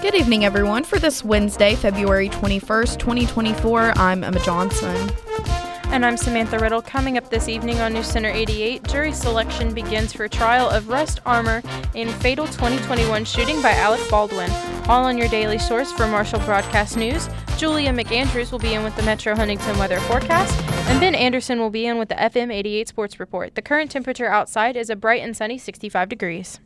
Good evening, everyone. For this Wednesday, February 21st, 2024, I'm Emma Johnson. And I'm Samantha Riddle. Coming up this evening on News Center 88, jury selection begins for trial of Rust Armour in fatal 2021 shooting by Alec Baldwin. All on your daily source for Marshall Broadcast News. Julia McAndrews will be in with the Metro Huntington weather forecast, and Ben Anderson will be in with the FM 88 sports report. The current temperature outside is a bright and sunny 65 degrees.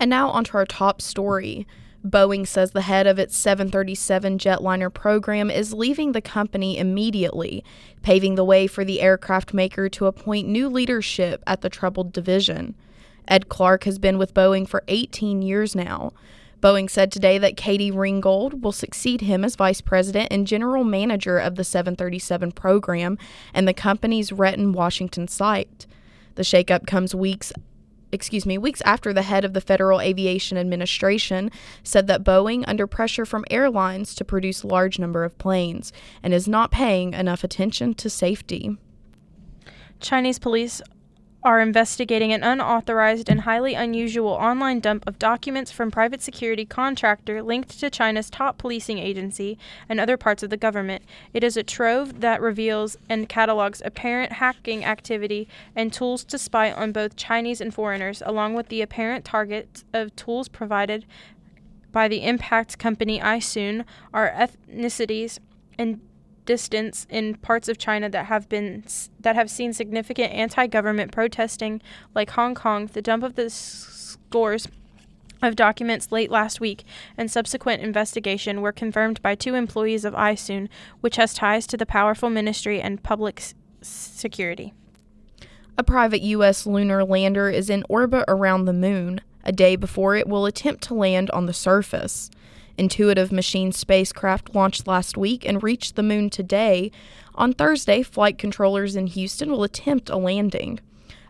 And now onto our top story. Boeing says the head of its 737 jetliner program is leaving the company immediately, paving the way for the aircraft maker to appoint new leadership at the troubled division. Ed Clark has been with Boeing for 18 years now. Boeing said today that Katie Ringgold will succeed him as vice president and general manager of the 737 program and the company's Renton, Washington site. The shakeup comes weeks excuse me, weeks after the head of the Federal Aviation Administration said that Boeing under pressure from airlines to produce large number of planes and is not paying enough attention to safety. Chinese police are investigating an unauthorized and highly unusual online dump of documents from private security contractor linked to China's top policing agency and other parts of the government. It is a trove that reveals and catalogs apparent hacking activity and tools to spy on both Chinese and foreigners, along with the apparent targets of tools provided by the impact company iSoon are ethnicities and distance in parts of China that have been that have seen significant anti-government protesting, like Hong Kong. The dump of the scores of documents late last week and subsequent investigation were confirmed by two employees of iSoon, which has ties to the powerful ministry and public s- security. A private U.S. lunar lander is in orbit around the moon, a day before it will attempt to land on the surface. Intuitive Machines spacecraft launched last week and reached the moon today. On Thursday, flight controllers in Houston will attempt a landing.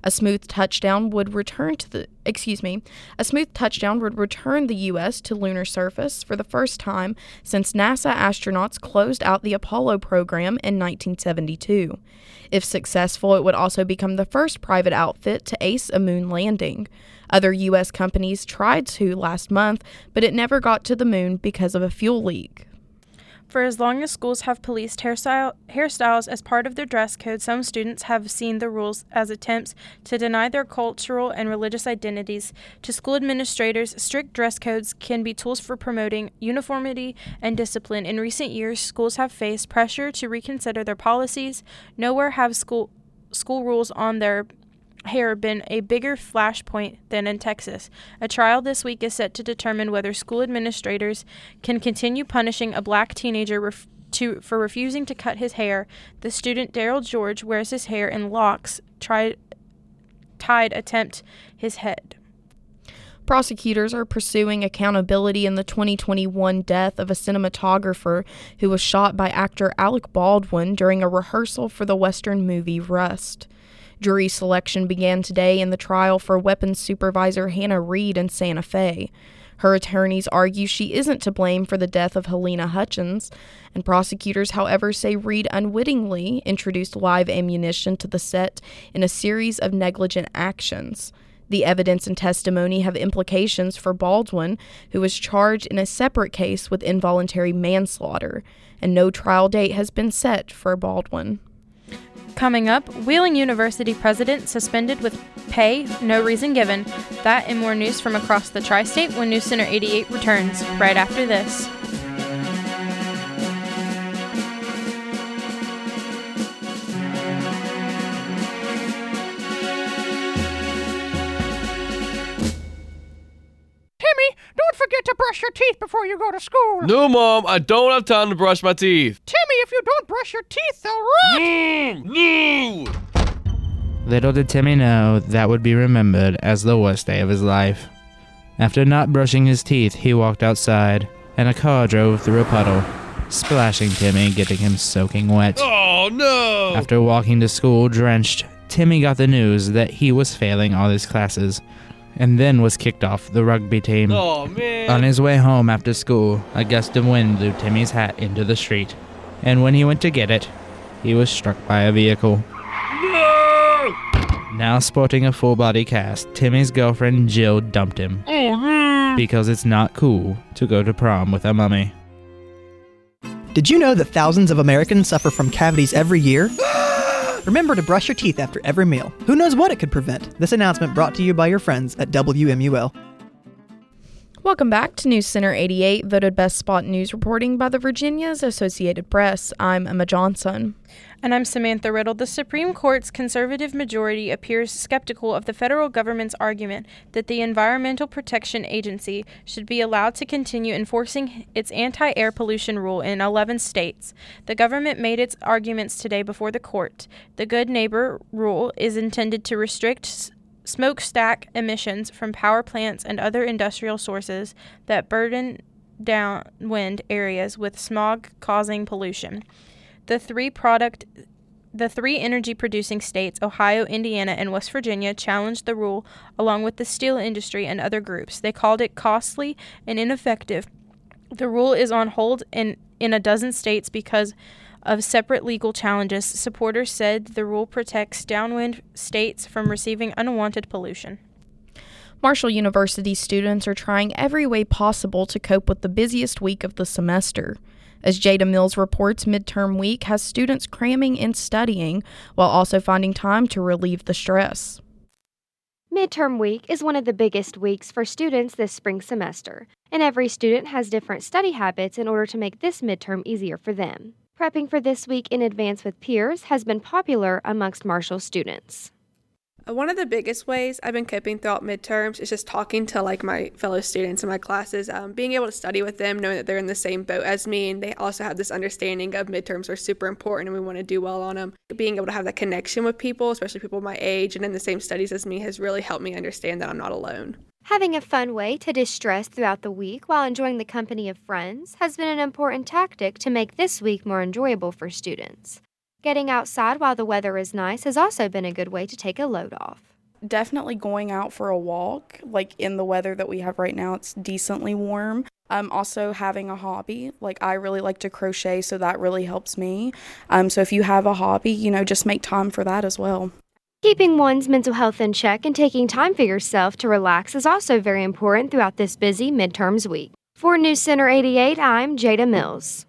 A smooth touchdown would return to the excuse me, a smooth touchdown would return the US to lunar surface for the first time since NASA astronauts closed out the Apollo program in 1972. If successful, it would also become the first private outfit to ace a moon landing. Other U.S. companies tried to last month, but it never got to the moon because of a fuel leak. For as long as schools have policed hairstyle, hairstyles as part of their dress code, some students have seen the rules as attempts to deny their cultural and religious identities. To school administrators, strict dress codes can be tools for promoting uniformity and discipline. In recent years, schools have faced pressure to reconsider their policies. Nowhere have school school rules on their hair been a bigger flashpoint than in Texas. A trial this week is set to determine whether school administrators can continue punishing a black teenager ref- to, for refusing to cut his hair. The student Darryl George wears his hair in locks, tried, tied attempt his head. Prosecutors are pursuing accountability in the 2021 death of a cinematographer who was shot by actor Alec Baldwin during a rehearsal for the Western movie Rust. Jury selection began today in the trial for weapons supervisor Hannah Reed in Santa Fe. Her attorneys argue she isn't to blame for the death of Halyna Hutchins, and prosecutors, however, say Reed unwittingly introduced live ammunition to the set in a series of negligent actions. The evidence and testimony have implications for Baldwin, who was charged in a separate case with involuntary manslaughter, and no trial date has been set for Baldwin. Coming up, Wheeling University president suspended with pay, no reason given. That and more news from across the tri state when News Center 88 returns right after this. Timmy, don't forget to brush your teeth before you go to school. No, Mom, I don't have time to brush my teeth. Timmy, if you don't brush your teeth, they'll rot. No! No! Little did Timmy know that would be remembered as the worst day of his life. After not brushing his teeth, he walked outside, and a car drove through a puddle. splashing Timmy, getting him soaking wet. Oh no! After walking to school drenched, Timmy got the news that he was failing all his classes and then was kicked off the rugby team. Oh man! On his way home after school, a gust of wind blew Timmy's hat into the street, and when he went to get it, he was struck by a vehicle. no! Now sporting a full body cast, Timmy's girlfriend Jill dumped him Oh no! because it's not cool to go to prom with a mummy. Did you know that thousands of Americans suffer from cavities every year? Remember to brush your teeth after every meal. Who knows what it could prevent? This announcement brought to you by your friends at WMUL. Welcome back to News Center 88, voted best spot news reporting by the Virginia's Associated Press. I'm Emma Johnson. And I'm Samantha Riddle. The Supreme Court's conservative majority appears skeptical of the federal government's argument that the Environmental Protection Agency should be allowed to continue enforcing its anti air pollution rule in 11 states. The government made its arguments today before the court. The Good Neighbor rule is intended to restrict smokestack emissions from power plants and other industrial sources that burden downwind areas with smog causing pollution. The three product the three energy producing states, Ohio, Indiana, and West Virginia, challenged the rule along with the steel industry and other groups. They called it costly and ineffective. The rule is on hold in, in a dozen states because of separate legal challenges. Supporters said the rule protects downwind states from receiving unwanted pollution. Marshall University students are trying every way possible to cope with the busiest week of the semester. As Jada Mills reports, midterm week has students cramming and studying while also finding time to relieve the stress. Midterm week is one of the biggest weeks for students this spring semester, and every student has different study habits in order to make this midterm easier for them. Prepping for this week in advance with peers has been popular amongst Marshall students. Uh, One of the biggest ways I've been coping throughout midterms is just talking to like my fellow students in my classes, um, being able to study with them, knowing that they're in the same boat as me, and they also have this understanding of midterms are super important and we want to do well on them. Being able to have that connection with people, especially people my age and in the same studies as me, has really helped me understand that I'm not alone. Having a fun way to distress throughout the week while enjoying the company of friends has been an important tactic to make this week more enjoyable for students. Getting outside while the weather is nice has also been a good way to take a load off. definitely going out for a walk like in the weather that we have right now it's decently warm um, also having a hobby like i really like to crochet so that really helps me um, so if you have a hobby you know just make time for that as well Keeping one's mental health in check and taking time for yourself to relax is also very important throughout this busy midterms week. For News Center 88, I'm Jada Mills.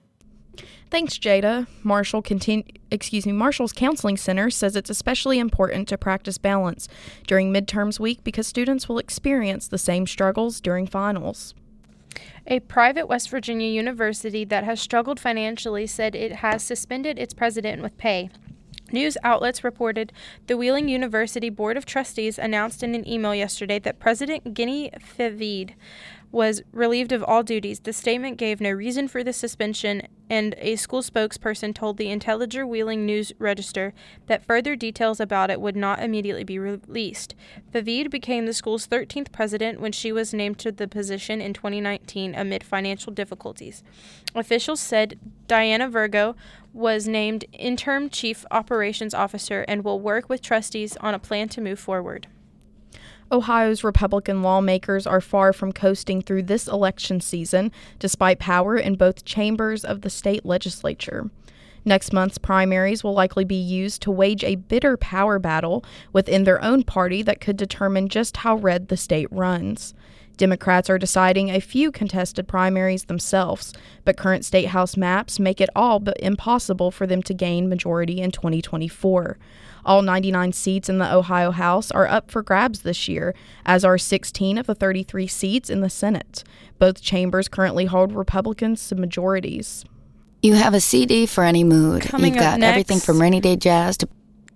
Thanks, Jada. Marshall continue, excuse me, Marshall's Counseling Center says it's especially important to practice balance during midterms week because students will experience the same struggles during finals. A private West Virginia university that has struggled financially said it has suspended its president with pay. News outlets reported the Wheeling University Board of Trustees announced in an email yesterday that President Ginny Favede was relieved of all duties. The statement gave no reason for the suspension, and a school spokesperson told the Intelligencer Wheeling News Register that further details about it would not immediately be released. Favede became the school's 13th president when she was named to the position in 2019 amid financial difficulties. Officials said Diana Virgo was named interim chief operations officer and will work with trustees on a plan to move forward. Ohio's Republican lawmakers are far from coasting through this election season, despite power in both chambers of the state legislature. Next month's primaries will likely be used to wage a bitter power battle within their own party that could determine just how red the state runs. Democrats are deciding a few contested primaries themselves, but current state house maps make it all but impossible for them to gain majority in 2024. All 99 seats in the Ohio House are up for grabs this year, as are 16 of the 33 seats in the Senate. Both chambers currently hold Republicans majorities. You have a CD for any mood. Coming You've up got everything from rainy day jazz to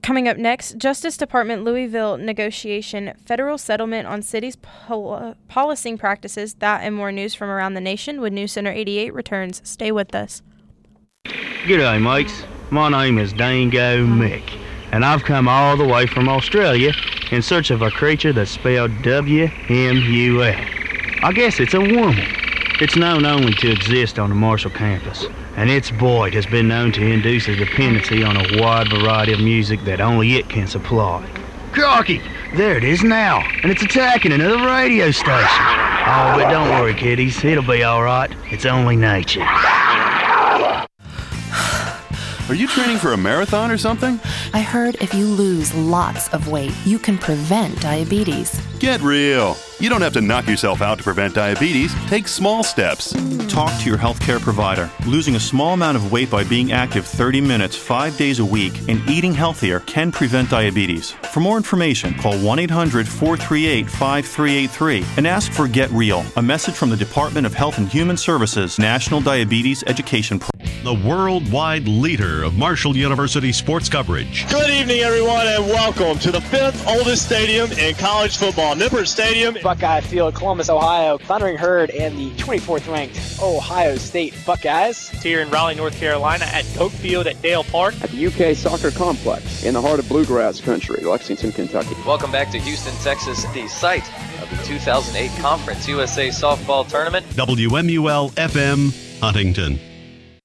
Coming up next, Justice Department Louisville negotiation, federal settlement on cities' pol- policing practices. That and more news from around the nation when News Center 88 returns. Stay with us. G'day, mates. My name is Dango Mick, and I've come all the way from Australia in search of a creature that's spelled W M U L. I guess it's a woman. It's known only to exist on the Marshall campus, and its void has been known to induce a dependency on a wide variety of music that only it can supply. Crocky, there it is now, and it's attacking another radio station. Oh, but don't worry, kiddies, it'll be all right. It's only nature. Are you training for a marathon or something? I heard if you lose lots of weight, you can prevent diabetes. Get real. You don't have to knock yourself out to prevent diabetes. Take small steps. Talk to your healthcare provider. Losing a small amount of weight by being active 30 minutes, 5 days a week, and eating healthier can prevent diabetes. For more information, call 1 800 438 5383 and ask for Get Real, a message from the Department of Health and Human Services National Diabetes Education Program. The worldwide leader of Marshall University sports coverage. Good evening, everyone, and welcome to the fifth oldest stadium in college football, Nippert Stadium. Buckeye Field, Columbus, Ohio. Thundering Herd and the 24th ranked Ohio State Buckeyes. Here in Raleigh, North Carolina at Doak Field at Dail Park. At the UK Soccer Complex in the heart of Bluegrass Country, Lexington, Kentucky. Welcome back to Houston, Texas, the site of the 2008 Conference USA Softball Tournament. WMUL FM, Huntington.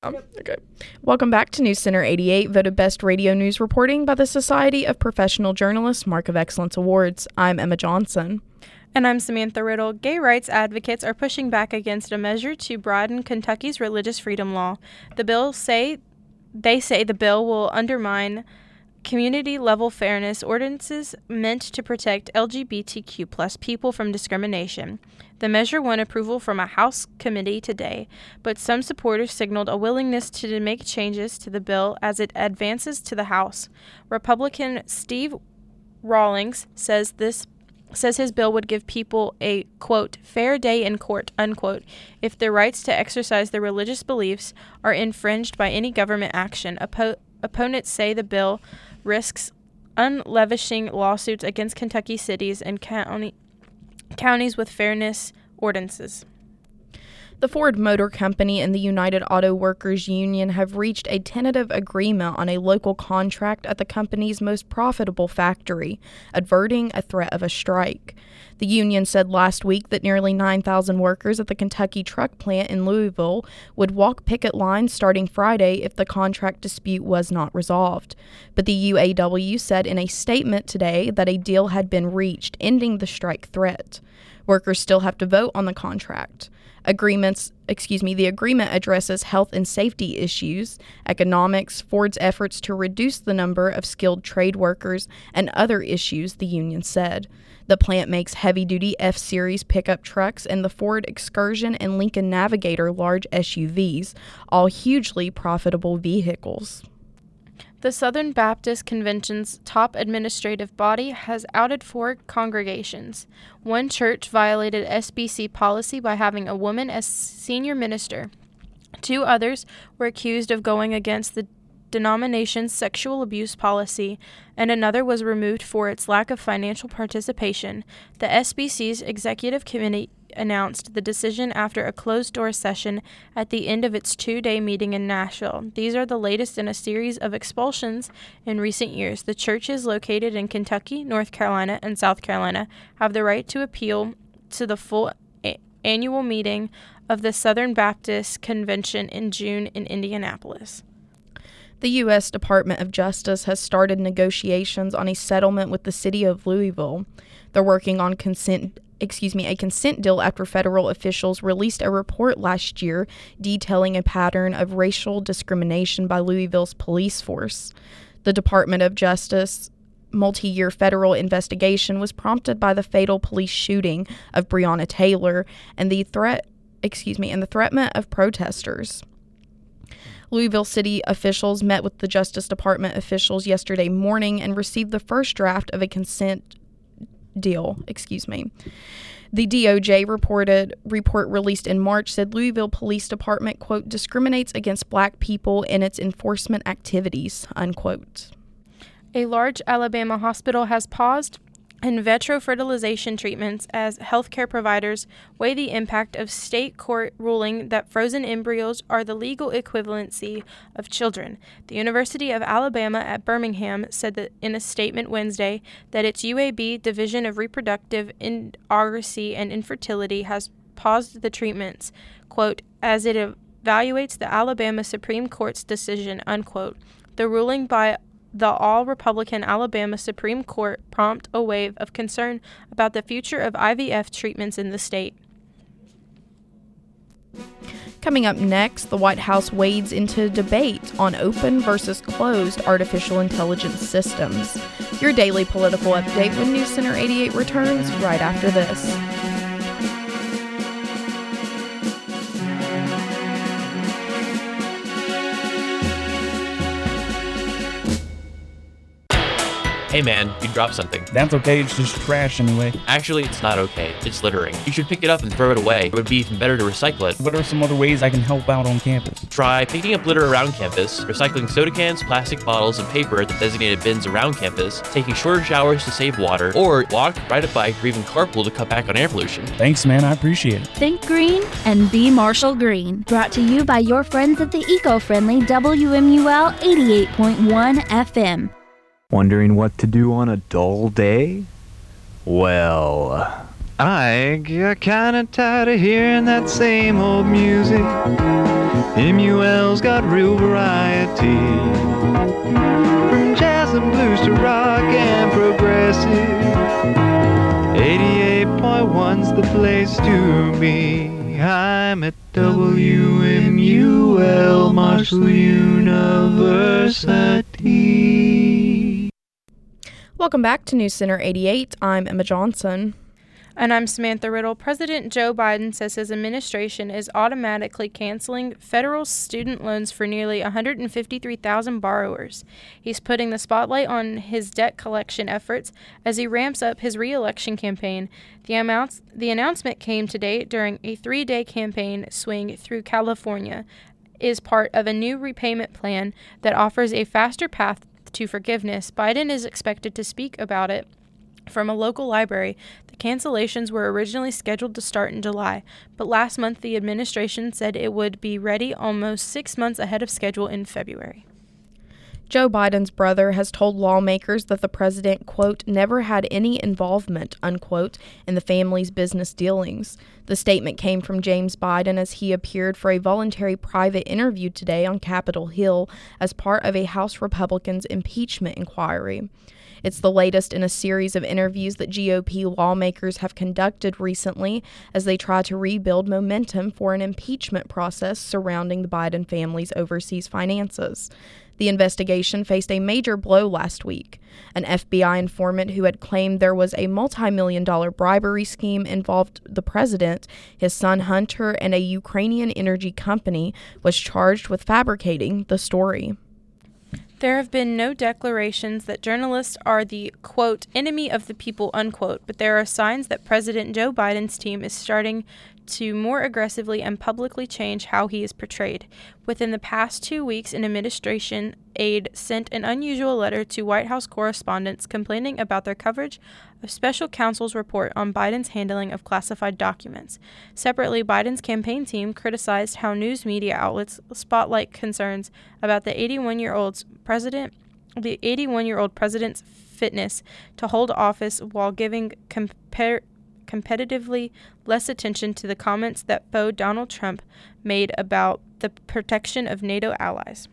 Um, okay. Welcome back to News Center 88, voted best radio news reporting by the Society of Professional Journalists Mark of Excellence Awards. I'm Emma Johnson. And I'm Samantha Riddle. Gay rights advocates are pushing back against a measure to broaden Kentucky's religious freedom law. The bill say they say the bill will undermine community level fairness ordinances meant to protect LGBTQ plus people from discrimination. The measure won approval from a House committee today, but some supporters signaled a willingness to make changes to the bill as it advances to the House. Republican Steve Rawlings says this says his bill would give people a quote fair day in court unquote if their rights to exercise their religious beliefs are infringed by any government action. Opponents say the bill risks unlevishing lawsuits against Kentucky cities and county counties with fairness ordinances. The Ford Motor Company and the United Auto Workers Union have reached a tentative agreement on a local contract at the company's most profitable factory, averting a threat of a strike. The union said last week that nearly 9,000 workers at the Kentucky truck plant in Louisville would walk picket lines starting Friday if the contract dispute was not resolved. But the UAW said in a statement today that a deal had been reached, ending the strike threat. Workers still have to vote on the contract. Agreements, excuse me, the agreement addresses health and safety issues, economics, Ford's efforts to reduce the number of skilled trade workers, and other issues, the union said. The plant makes heavy duty F Series pickup trucks and the Ford Excursion and Lincoln Navigator large SUVs, all hugely profitable vehicles. The Southern Baptist Convention's top administrative body has outed four congregations. One church violated SBC policy by having a woman as senior minister. Two others were accused of going against the denomination's sexual abuse policy, and another was removed for its lack of financial participation. The SBC's executive committee announced the decision after a closed door session at the end of its two day meeting in Nashville. These are the latest in a series of expulsions in recent years. The churches located in Kentucky, North Carolina, and South Carolina have the right to appeal to the full a- annual meeting of the Southern Baptist Convention in June in Indianapolis. The U.S. Department of Justice has started negotiations on a settlement with the city of Louisville. They're working on consent excuse me, a consent deal after federal officials released a report last year detailing a pattern of racial discrimination by Louisville's police force. The Department of Justice multi year federal investigation was prompted by the fatal police shooting of Breonna Taylor and the threat excuse me, and the threatment of protesters. Louisville City officials met with the Justice Department officials yesterday morning and received the first draft of a consent deal, excuse me. The DOJ reported report released in March said Louisville Police Department quote discriminates against black people in its enforcement activities unquote. A large Alabama hospital has paused in vitro fertilization treatments as healthcare providers weigh the impact of state court ruling that frozen embryos are the legal equivalency of children. The University of Alabama at Birmingham said that in a statement Wednesday that its UAB Division of Reproductive Endocrinology and Infertility has paused the treatments, quote, as it evaluates the Alabama Supreme Court's decision, unquote. The ruling by the all Republican Alabama Supreme Court prompt a wave of concern about the future of IVF treatments in the state. Coming up next, the White House wades into debate on open versus closed artificial intelligence systems. Your daily political update when News Center 88 returns right after this. Hey man, you dropped something. That's okay, it's just trash anyway. Actually, it's not okay. It's littering. You should pick it up and throw it away. It would be even better to recycle it. What are some other ways I can help out on campus? Try picking up litter around campus, recycling soda cans, plastic bottles, and paper at the designated bins around campus, taking shorter showers to save water, or walk, ride a bike, or even carpool to cut back on air pollution. Thanks, man, I appreciate it. Think green and be Marshall Green. Brought to you by your friends at the eco friendly WMUL 88.1 FM. Wondering what to do on a dull day? Well, I got kinda tired of hearing that same old music. MUL's got real variety. From jazz and blues to rock and progressive. 88.1's the place to be. I'm at WMUL Marshall University. Welcome back to News Center 88. I'm Emma Johnson. And I'm Samantha Riddle. President Joe Biden says his administration is automatically canceling federal student loans for nearly 153,000 borrowers. He's putting the spotlight on his debt collection efforts as he ramps up his reelection campaign. The, amounts, the announcement came today during a three day campaign swing through California. Is part of a new repayment plan that offers a faster path to forgiveness. Biden is expected to speak about it from a local library. The cancellations were originally scheduled to start in July, but last month the administration said it would be ready almost six months ahead of schedule in February. Joe Biden's brother has told lawmakers that the president, quote, never had any involvement, unquote, in the family's business dealings. The statement came from James Biden as he appeared for a voluntary private interview today on Capitol Hill as part of a House Republicans impeachment inquiry. It's the latest in a series of interviews that GOP lawmakers have conducted recently as they try to rebuild momentum for an impeachment process surrounding the Biden family's overseas finances. The investigation faced a major blow last week. An FBI informant who had claimed there was a multi million dollar bribery scheme involved the president, his son Hunter, and a Ukrainian energy company was charged with fabricating the story. There have been no declarations that journalists are the, quote, enemy of the people, unquote, but there are signs that President Joe Biden's team is starting to more aggressively and publicly change how he is portrayed. Within the past two weeks, an administration aide sent an unusual letter to White House correspondents complaining about their coverage of special counsel's report on Biden's handling of classified documents. Separately, Biden's campaign team criticized how news media outlets spotlight concerns about the 81 year old's president the 81 year old president's fitness to hold office while giving compar- competitively less attention to the comments that Beau Donald Trump made about the protection of NATO allies.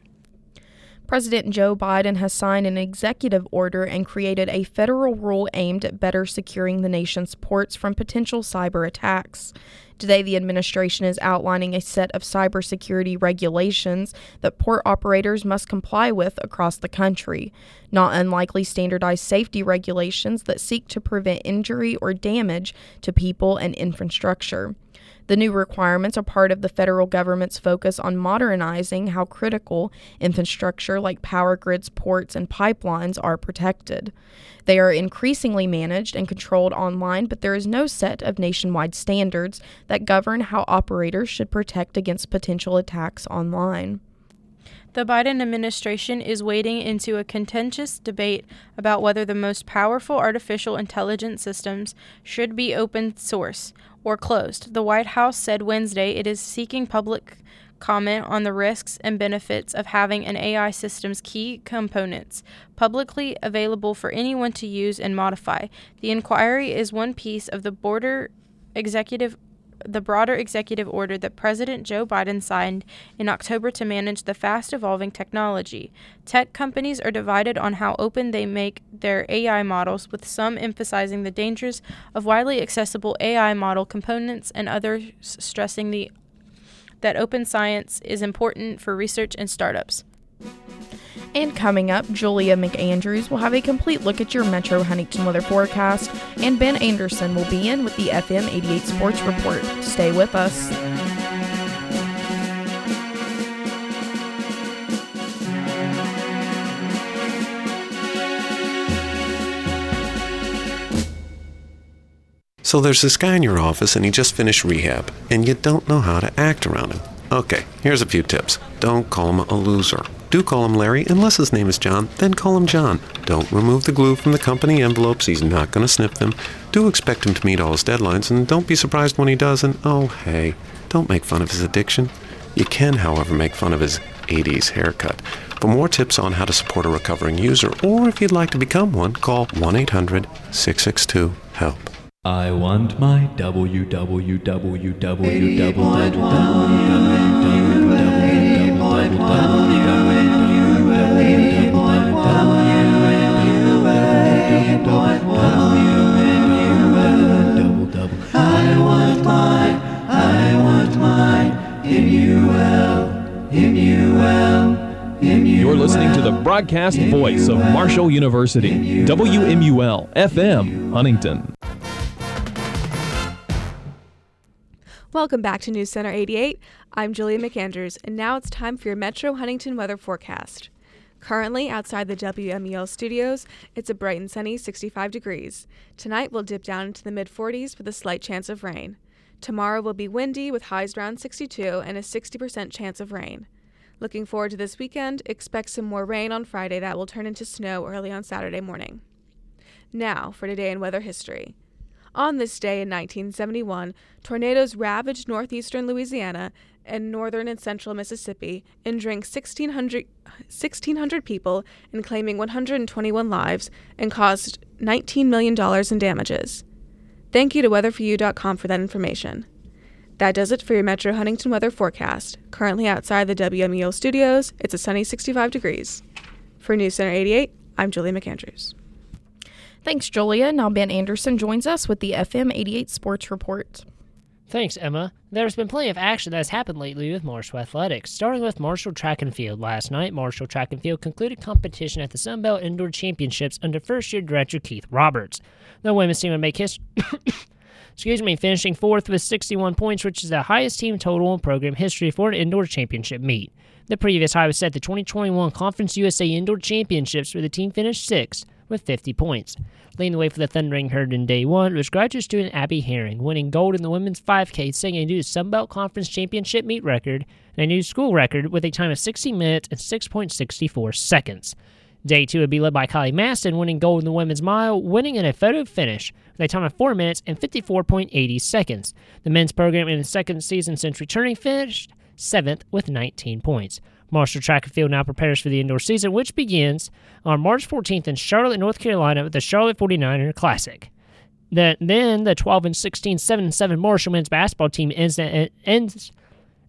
President Joe Biden has signed an executive order and created a federal rule aimed at better securing the nation's ports from potential cyber attacks. Today, the administration is outlining a set of cybersecurity regulations that port operators must comply with across the country, not unlikely standardized safety regulations that seek to prevent injury or damage to people and infrastructure. The new requirements are part of the federal government's focus on modernizing how critical infrastructure like power grids, ports, and pipelines are protected. They are increasingly managed and controlled online, but there is no set of nationwide standards that govern how operators should protect against potential attacks online. The Biden administration is wading into a contentious debate about whether the most powerful artificial intelligence systems should be open source or closed. The White House said Wednesday it is seeking public comment on the risks and benefits of having an AI system's key components publicly available for anyone to use and modify. The inquiry is one piece of the border executive the broader executive order that President Joe Biden signed in October to manage the fast evolving technology. Tech companies are divided on how open they make their AI models, with some emphasizing the dangers of widely accessible AI model components and others stressing the that open science is important for research and startups. And coming up, Julia McAndrews will have a complete look at your Metro Huntington weather forecast, and Ben Anderson will be in with the FM 88 Sports Report. Stay with us. So there's this guy in your office and he just finished rehab, and you don't know how to act around him. Okay, here's a few tips. Don't call him a loser. Do call him Larry, unless his name is John, then call him John. Don't remove the glue from the company envelopes, he's not going to snip them. Do expect him to meet all his deadlines, and don't be surprised when he does, and oh hey, don't make fun of his addiction. You can, however, make fun of his 80s haircut. For more tips on how to support a recovering user, or if you'd like to become one, call 1 800 662 HELP. I want my I want mine, I want mine, M-U-L, M-U-L, You're listening to the broadcast voice of Marshall University, WMUL FM, Huntington. Welcome back to News Center 88. I'm Julia McAndrews, and now it's time for your Metro Huntington weather forecast. Currently, outside the WMUL studios, it's a bright and sunny 65 degrees. Tonight we'll dip down into the mid 40s with a slight chance of rain. Tomorrow will be windy with highs around 62 and a 60% chance of rain. Looking forward to this weekend, expect some more rain on Friday that will turn into snow early on Saturday morning. Now, for today in weather history. On this day in 1971, tornadoes ravaged northeastern Louisiana and northern and central Mississippi, injuring 1,600, 1,600 people and claiming 121 lives, and caused $19 million in damages. Thank you to weatherforyou.com for that information. That does it for your Metro Huntington weather forecast. Currently outside the WMUL studios, it's a sunny 65 degrees. For News Center 88, I'm Julie McAndrews. Thanks, Julia. Now Ben Anderson joins us with the FM 88 Sports Report. Thanks, Emma. There's been plenty of action that has happened lately with Marshall Athletics. Starting with Marshall Track and Field. Last night, Marshall Track and Field concluded competition at the Sunbelt Indoor Championships under first year director Keith Roberts. The women's team would make history. excuse me, finishing fourth with 61 points, which is the highest team total in program history for an indoor championship meet. The previous high was set at the 2021 Conference USA Indoor Championships, where the team finished sixth with 50 points. Leading the way for the Thundering Herd in day one was graduate student Abby Herring, winning gold in the women's 5K, setting a new Sunbelt Conference Championship meet record and a new school record with a time of 60 minutes and 6.64 seconds. Day two would be led by Kylie Maston, winning gold in the women's mile, winning in a photo finish with a time of 4 minutes and 54.80 seconds. The men's program in its second season since returning finished seventh with 19 points. Marshall Track and Field now prepares for the indoor season, which begins on March 14th in Charlotte, North Carolina, with the Charlotte 49er Classic. The, then the 12 and 16, 7 and 7 Marshall men's basketball team ends, ends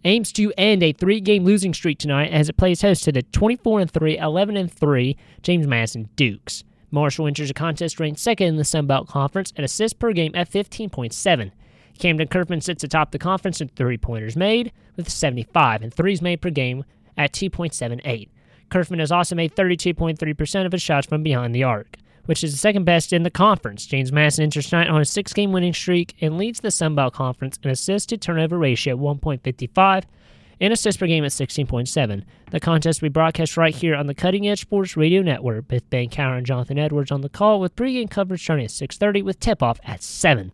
aims to end a three-game losing streak tonight as it plays host to the 24 and 3, 11 and 3 James Madison Dukes. Marshall enters a contest ranked second in the Sun Belt Conference and assists per game at 15.7. Kamdyn Curfman sits atop the conference in three pointers made with 75 and threes made per game at 2.78. Curfman has also made 32.3% of his shots from behind the arc, which is the second best in the conference. James Madison enters tonight on a six game winning streak and leads the Sun Belt Conference in assist to turnover ratio at 1.55 and assists per game at 16.7. The contest will be broadcast right here on the Cutting Edge Sports Radio Network with Ben Cower and Jonathan Edwards on the call with pregame coverage starting at 6.30 with tip-off at 7.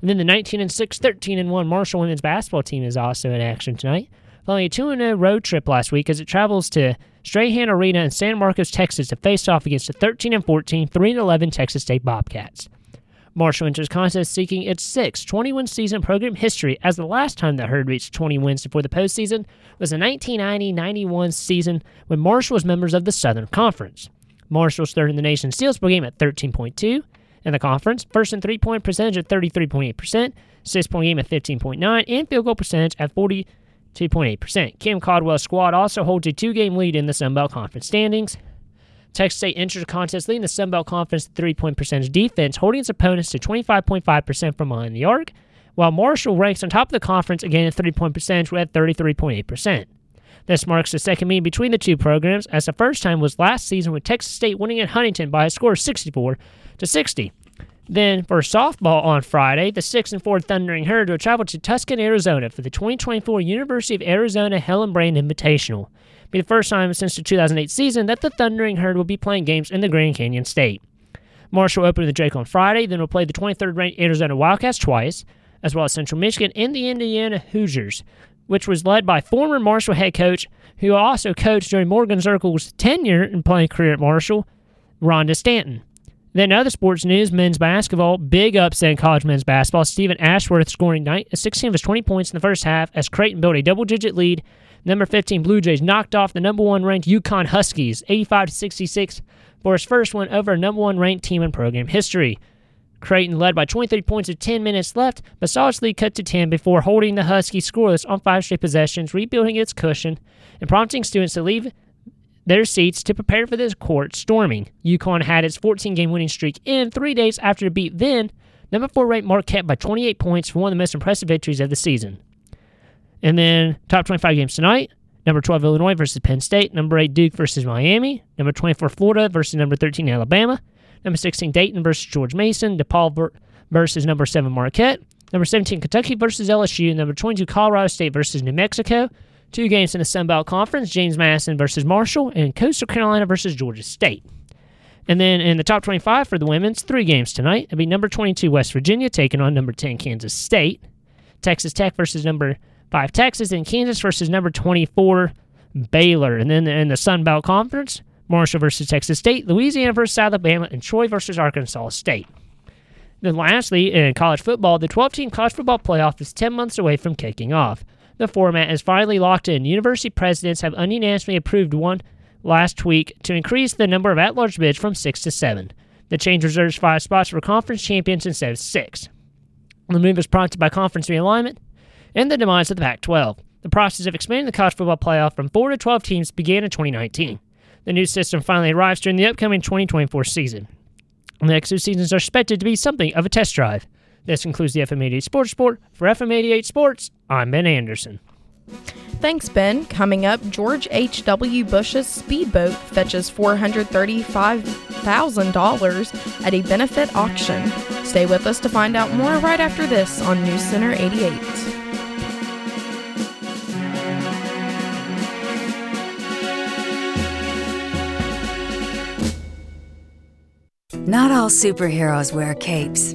And then the 19 and 6, 13 and 1 Marshall women's basketball team is also in action tonight. Following a 2 0 road trip last week as it travels to Strahan Arena in San Marcos, Texas to face off against the 13 and 14, 3 and 11 Texas State Bobcats. Marshall enters contest seeking its sixth 21 season program history, as the last time the Herd reached 20 wins before the postseason was the 1990 91 season when Marshall was members of the Southern Conference. Marshall's third in the nation steals per game at 13.2, in the conference. First in three point percentage at 33.8%, assist point game at 15.9, and field goal percentage at 42.8%. Cam Caldwell's squad also holds a two game lead in the Sun Belt Conference standings. Texas State enters the contest leading the Sun Belt Conference three point percentage defense, holding its opponents to 25.5% from behind the arc, while Marshall ranks on top of the conference again at three point percentage at 33.8%. This marks the second meeting between the two programs, as the first time was last season with Texas State winning at Huntington by a score of 64 to 60. Then for softball on Friday, the 6 and 4 Thundering Herd will travel to Tucson, Arizona for the 2024 University of Arizona Hillenbrand Invitational. It'll be the first time since the 2008 season that the Thundering Herd will be playing games in the Grand Canyon State. Marshall will open the Drake on Friday, then will play the 23rd ranked Arizona Wildcats twice, as well as Central Michigan and the Indiana Hoosiers, which was led by former Marshall head coach, who also coached during Morgan Zerkle's tenure and playing career at Marshall, Shonda Stanton. Then other sports news, men's basketball, big upset in college men's basketball. Steven Ashworth scoring uh, 16 of his 20 points in the first half as Creighton built a double-digit lead. Number 15 Blue Jays knocked off the number one ranked UConn Huskies 85 to 66 for his first win over a number one ranked team in program history. Creighton led by 23 points with 10 minutes left, but saw its lead cut to 10 before holding the Huskies scoreless on five straight possessions, rebuilding its cushion, and prompting students to leave their seats to prepare for this court storming. UConn had its 14 game winning streak in three days after it beat then number four ranked Marquette by 28 points for one of the most impressive victories of the season. And then top 25 games tonight. Number 12 Illinois versus Penn State. Number 8 Duke versus Miami. Number 24 Florida versus number 13 Alabama. Number 16 Dayton versus George Mason. DePaul versus number 7 Marquette. Number 17 Kentucky versus LSU. Number 22 Colorado State versus New Mexico. Two games in the Sun Belt Conference James Madison versus Marshall, and Coastal Carolina versus Georgia State. And then in the top 25 for the women's, three games tonight. It'll be number 22 West Virginia taking on number 10 Kansas State, Texas Tech versus number 5 Texas, and Kansas versus number 24 Baylor. And then in the Sun Belt Conference, Marshall versus Texas State, Louisiana versus Alabama, and Troy versus Arkansas State. Then lastly, in college football, the 12 team college football playoff is 10 months away from kicking off. The format is finally locked in. University presidents have unanimously approved one last week to increase the number of at large bids from six to seven. The change reserves five spots for conference champions instead of six. The move is prompted by conference realignment and the demise of the Pac 12. The process of expanding the college football playoff from 4 to 12 teams began in 2019. The new system finally arrives during the upcoming 2024 season. The next two seasons are expected to be something of a test drive. This concludes the FM 88 Sports Report. For FM 88 Sports, I'm Ben Anderson. Thanks, Ben. Coming up, George H.W. Bush's speedboat fetches $435,000 at a benefit auction. Stay with us to find out more right after this on News Center 88. Not all superheroes wear capes.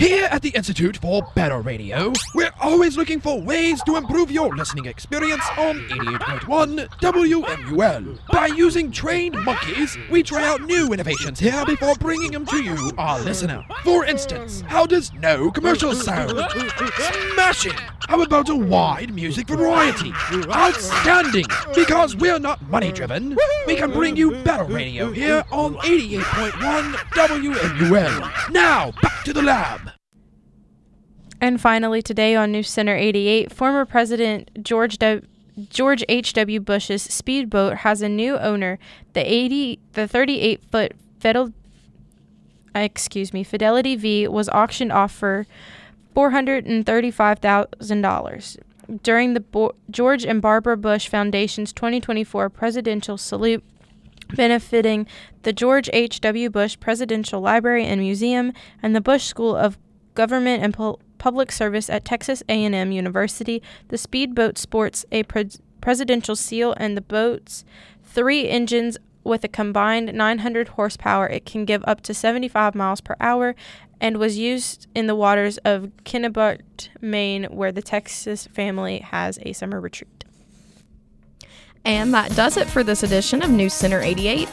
Here at the Institute for Better Radio, we're always looking for ways to improve your listening experience on 88.1 WMUL. By using trained monkeys, we try out new innovations here before bringing them to you, our listener. For instance, how does no commercial sound? Smashing! How about a wide music variety? Outstanding! Because we're not money driven, we can bring you better radio here on 88.1 WMUL. Now, back to the lab. And finally, today on News Center 88, former President George w- George H.W. Bush's speedboat has a new owner. The 80, the 38 foot Fidel, uh, excuse me, Fidelity V was auctioned off for $435,000 during the Bo- George and Barbara Bush Foundation's 2024 presidential salute benefiting the George H.W. Bush Presidential Library and Museum and the Bush School of Government and Pol- Public Service at Texas A&M University. The speedboat sports a pre- presidential seal and the boat's three engines with a combined 900 horsepower, it can give up to 75 miles per hour and was used in the waters of Kennebunk, Maine, where the Texas family has a summer retreat. And that does it for this edition of News Center 88.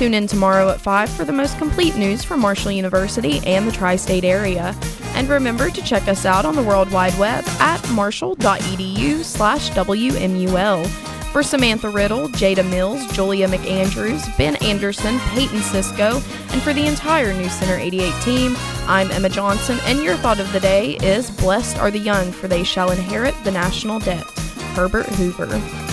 Tune in tomorrow at 5 for the most complete news from Marshall University and the tri state area. And remember to check us out on the World Wide Web at marshall.edu slash WMUL. For Samantha Riddle, Jada Mills, Julia McAndrews, Ben Anderson, Peyton Cisco, and for the entire News Center 88 team, I'm Emma Johnson, and your thought of the day is Blessed are the young, for they shall inherit the national debt. Herbert Hoover.